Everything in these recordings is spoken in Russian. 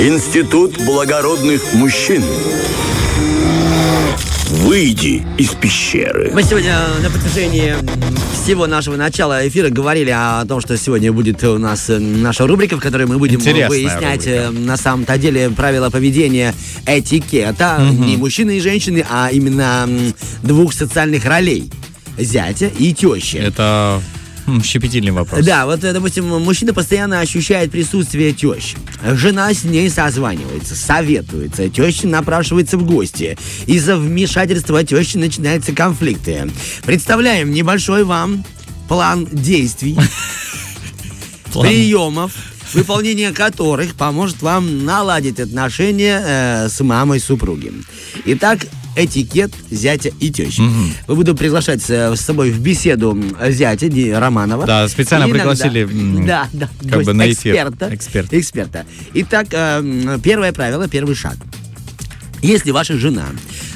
Институт благородных мужчин. Выйди из пещеры. Мы сегодня на протяжении всего нашего начала эфира говорили о том, что сегодня будет у нас э, наша рубрика, в которой мы будем Интересная выяснять рубрика. э, на самом-то деле правила поведения этикета не мужчины и женщины, а именно двух социальных ролей зятя и тещи. Это щепетильный вопрос. Да, вот, э, допустим, мужчина постоянно ощущает присутствие тещи. Жена с ней созванивается, советуется, теща напрашивается в гости. Из-за вмешательства тещи начинаются конфликты. Представляем небольшой вам план действий, приемов, выполнение которых поможет вам наладить отношения э, с мамой супруги. Итак, этикет зятя и тещи. Мы буду приглашать э, с собой в беседу м, зятя Ди- Романова. Да, специально И иногда- пригласили, да, да, как гость- бы на эфир. эксперта, Эксперт. эксперта. Итак, э, первое правило, первый шаг. Если ваша жена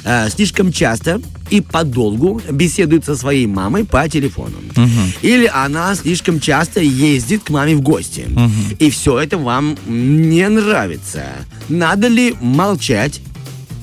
э, слишком часто и подолгу беседует со своей мамой по телефону, или она слишком часто ездит к маме в гости, и все это вам не нравится, надо ли молчать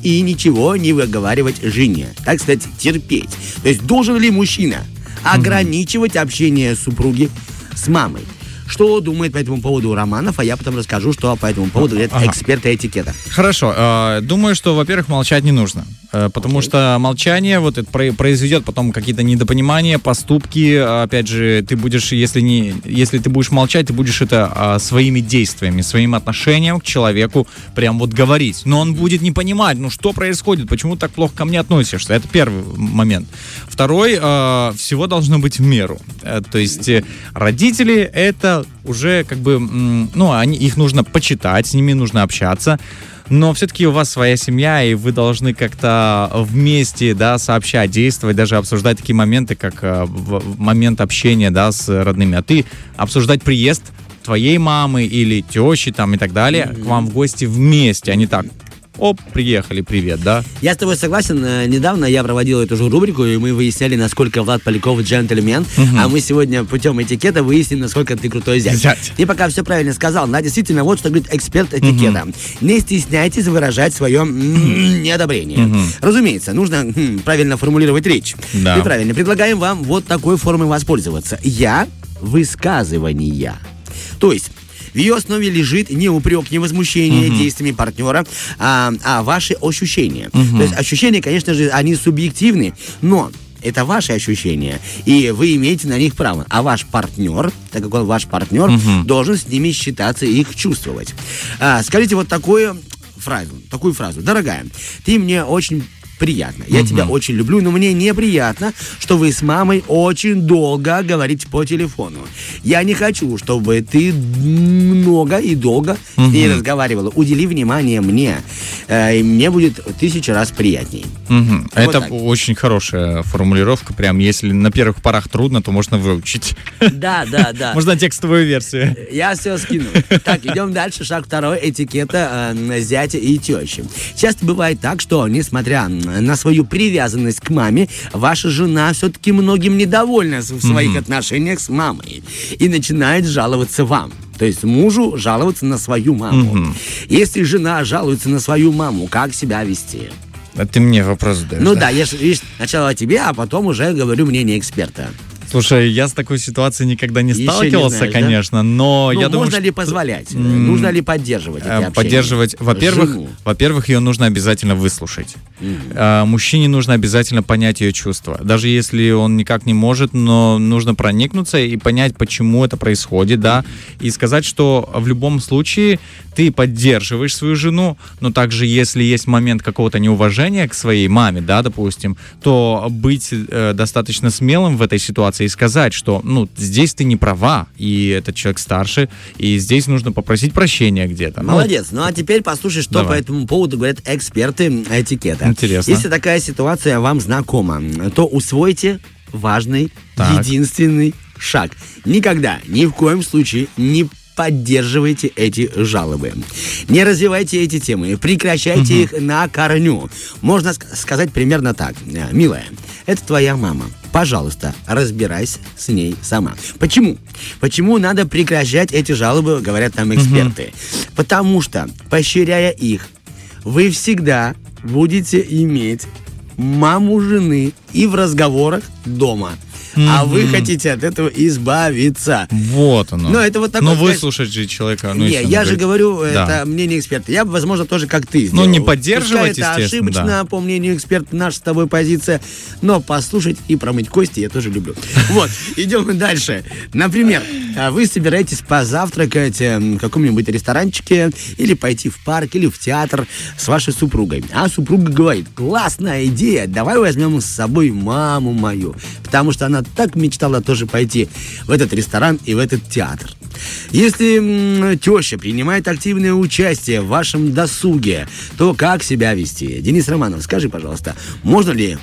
и ничего не выговаривать жене, так сказать, терпеть? То есть должен ли мужчина ограничивать общение супруги с мамой? Что думает по этому поводу Романов, а я потом расскажу, что по этому поводу говорят Ага. эксперты этикета. Хорошо. э, думаю, что, во-первых, молчать не нужно. Э, Потому что молчание вот это про- произведет потом какие-то недопонимания, поступки. а, Опять же, ты будешь, если не, если ты будешь молчать, ты будешь это а, своими действиями, своим отношением к человеку прям вот говорить. Но он будет не понимать, ну что происходит, почему так плохо ко мне относишься. Это первый момент. Второй, э, всего должно быть в меру. Э, То есть э, родители это уже как бы, ну, они, их нужно почитать, с ними нужно общаться. Но все-таки у вас своя семья, и вы должны как-то вместе, да, сообщать, действовать, даже обсуждать такие моменты, как э, момент общения, да, с родными. А ты обсуждать приезд твоей мамы или тещи там и так далее к вам в гости вместе, а не так. Оп, приехали, привет, да? Я с тобой согласен. Э, Недавно я проводил эту же рубрику, и мы выясняли, насколько Влад Поляков джентльмен. А мы сегодня путем этикета выясним, насколько ты крутой зять. Зять. Ты пока все правильно сказал. Да, действительно, вот что говорит эксперт этикета. Не стесняйтесь выражать свое неодобрение. Разумеется, нужно м, правильно формулировать речь. Да. И правильно. Предлагаем вам вот такой формой воспользоваться. Я высказывания. То есть в ее основе лежит не упрек, не возмущение действиями партнера, а, а ваши ощущения. То есть ощущения, конечно же, они субъективны, но это ваши ощущения, и вы имеете на них право. А ваш партнер, так как он ваш партнер, должен с ними считаться и их чувствовать. А, скажите вот такую фразу, такую фразу. Дорогая, ты мне очень приятно. Я тебя очень люблю, но мне неприятно, что вы с мамой очень долго говорите по телефону. Я не хочу, чтобы ты много и долго с ней разговаривала. Удели внимание мне. Э, и мне будет тысячу раз приятней. Мгм. Это так. очень хорошая формулировка. Прям если на первых порах трудно, то можно выучить. Да, да, да. Можно текстовую версию. Я все скину. Так, идем дальше. Шаг второй. Этикета э, зятя и тещи. Часто бывает так, что, несмотря на свою привязанность к маме, ваша жена все-таки многим недовольна в своих отношениях с мамой и начинает жаловаться вам. То есть мужу жаловаться на свою маму. Если жена жалуется на свою маму, как себя вести? А ты мне вопрос задаешь. Ну да, я ж, видишь, сначала о тебе, а потом уже говорю мнение эксперта. Слушай, я с такой ситуацией никогда не Еще не сталкивался, знаешь, да? конечно, но Ну, я думаю, можно ли позволять? Нужно ли поддерживать э, поддерживать. Во-первых, во-первых, ее нужно обязательно выслушать. Э, Мужчине нужно обязательно понять ее чувства. Даже если он никак не может, но нужно проникнуться и понять, почему это происходит, да, и сказать, что в любом случае ты поддерживаешь свою жену, но также если есть момент какого-то неуважения к своей маме, да, допустим, то быть э, достаточно смелым в этой ситуации и сказать, что, ну, здесь ты не права, и этот человек старше, и здесь нужно попросить прощения где-то. Ну, Молодец. Ну а теперь послушай, что Давай. по этому поводу говорят эксперты этикета. Интересно. Если такая ситуация вам знакома, то усвойте важный, Так. единственный шаг. Никогда, ни в коем случае не поддерживайте эти жалобы. Не развивайте эти темы, прекращайте их на корню. Можно ск- сказать примерно так. «Э, Милая, это твоя мама. пожалуйста, разбирайся с ней сама. Почему? Почему надо прекращать эти жалобы, говорят там эксперты? Потому что, поощряя их, вы всегда будете иметь маму жены и в разговорах дома. А вы хотите от этого избавиться. Вот оно. Ну, это вот такой, Но сказать- выслушать же человека. Ну, не, я же говорит- говорю, Да. это мнение эксперта. Я бы, возможно, тоже как ты Ну, сделал. не поддерживать, Пускай это ошибочно, да. по мнению эксперта, наша с тобой позиция, но послушать и промыть кости я тоже люблю. Вот, идем дальше. Например, а, вы собираетесь позавтракать э, в каком-нибудь ресторанчике или пойти в парк или в театр с вашей супругой. А супруга говорит, классная идея, давай возьмем с собой маму мою, потому что она так мечтала тоже пойти в этот ресторан и в этот театр. Если теща принимает активное участие в вашем досуге, то как себя вести? Денис Романов, скажи, пожалуйста, можно ли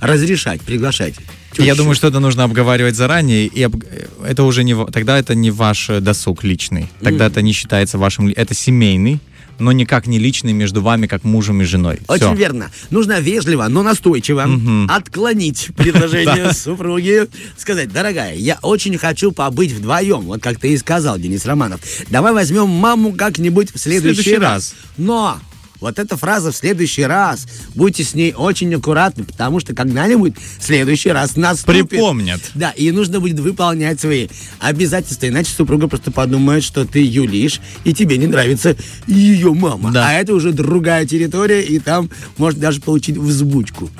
разрешать, приглашать тещу? Я думаю, что это нужно обговаривать заранее, и об- это уже не тогда это не ваш э, досуг личный, тогда это не считается вашим, это семейный, но никак не личный между вами как мужем и женой. Очень Всё. верно. Нужно вежливо, но настойчиво отклонить предложение супруги. Сказать, дорогая, я очень хочу побыть вдвоем. Вот как ты и сказал, Денис Романов. Давай возьмем маму как-нибудь в следующий, раз. Но вот эта фраза в следующий раз. Будьте с ней очень аккуратны, потому что когда-нибудь в следующий раз наступит. Припомнят. Да, и нужно будет выполнять свои обязательства, иначе супруга просто подумает, что ты юлишь, и тебе не нравится ее мама. Да. А это уже другая территория, и там можно даже получить взбучку.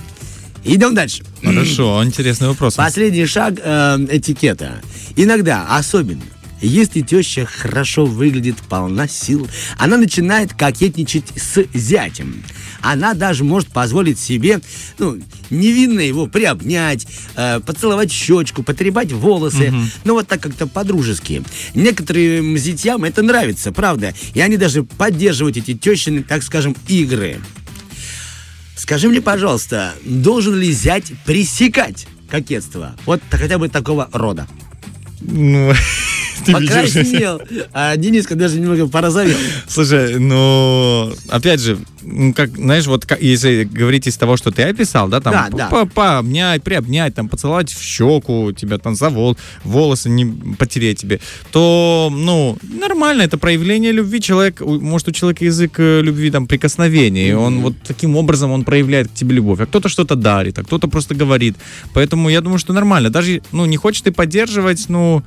Идем дальше. Хорошо, интересный вопрос. Последний шаг э, этикета. Иногда, особенно, если теща хорошо выглядит, полна сил, она начинает кокетничать с зятем. Она даже может позволить себе, ну, невинно его приобнять, э, поцеловать щечку, потребать волосы. Ну, вот так как-то по-дружески. Некоторым зятьям это нравится, правда. И они даже поддерживают эти тещины, так скажем, игры. Скажи мне, пожалуйста, должен ли зять пресекать кокетство? Вот хотя бы такого рода. Ну, ты. Покраснел, а Дениска даже немного порозовел. Слушай, ну, опять же, как, знаешь, вот если говорить из того, что ты описал, да, там, Да, да. по- пообнять, приобнять, там, поцеловать в щеку, тебя там за вол- волосы не потереть тебе, то, ну, нормально, это проявление любви. Человек, может, у человека язык э, любви, там, прикосновений, он вот таким образом он проявляет к тебе любовь. А кто-то что-то дарит, а кто-то просто говорит. Поэтому я думаю, что нормально. Даже, ну, не хочешь ты поддерживать, ну,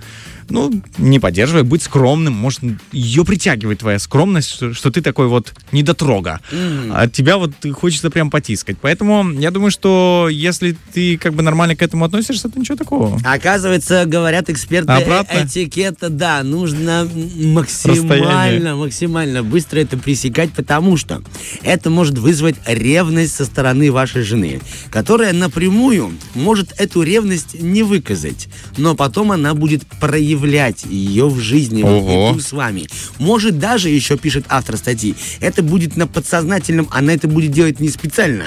ну, не поддерживай, будь скромным. Может, ее притягивает твоя скромность, что, что ты такой вот недотрога. А тебя вот хочется прям потискать. Поэтому я думаю, что если ты как бы нормально к этому относишься, то ничего такого. Оказывается, говорят эксперты Обратно? этикета, да, нужно максимально, Расстояние. максимально быстро это пресекать, потому что это может вызвать ревность со стороны вашей жены, которая напрямую может эту ревность не выказать, но потом она будет проявлять ее в жизни вот Ого. наряду с вами. Может даже, еще пишет автор статьи, это будет на подсознательном, она это будет делать не специально.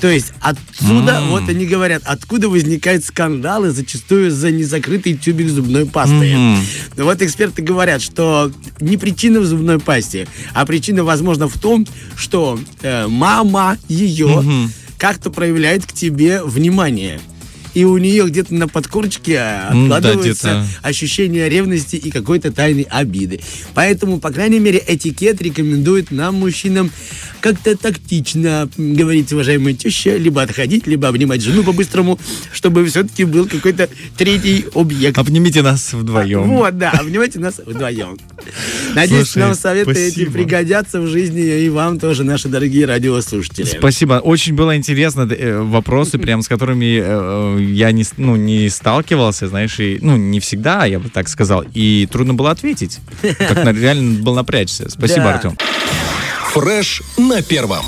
То есть отсюда, М. вот они говорят, откуда возникают скандалы зачастую за незакрытый тюбик зубной пасты. Ну Вот эксперты говорят, что не причина в зубной пасте, а причина, возможно, в том, что э, мама ее Мгм. как-то проявляет к тебе внимание. И у нее где-то на подкорочке да, откладывается где-то. ощущение ревности и какой-то тайной обиды. Поэтому, по крайней мере, этикет рекомендует нам, мужчинам, как-то тактично говорить, уважаемая теща, либо отходить, либо обнимать жену по-быстрому, чтобы все-таки был какой-то третий объект. Обнимите нас вдвоем. Вот, да, обнимайте нас вдвоем. Надеюсь, Слушай, нам советы эти спасибо. пригодятся в жизни и вам тоже, наши дорогие радиослушатели. Спасибо. Очень было интересно э, вопросы, прям с которыми э, я не, с- ну, не сталкивался, знаешь, и, ну, не всегда, я бы так сказал. И трудно было ответить. Как на- реально было напрячься. Спасибо, Да. Артем. Фреш на первом.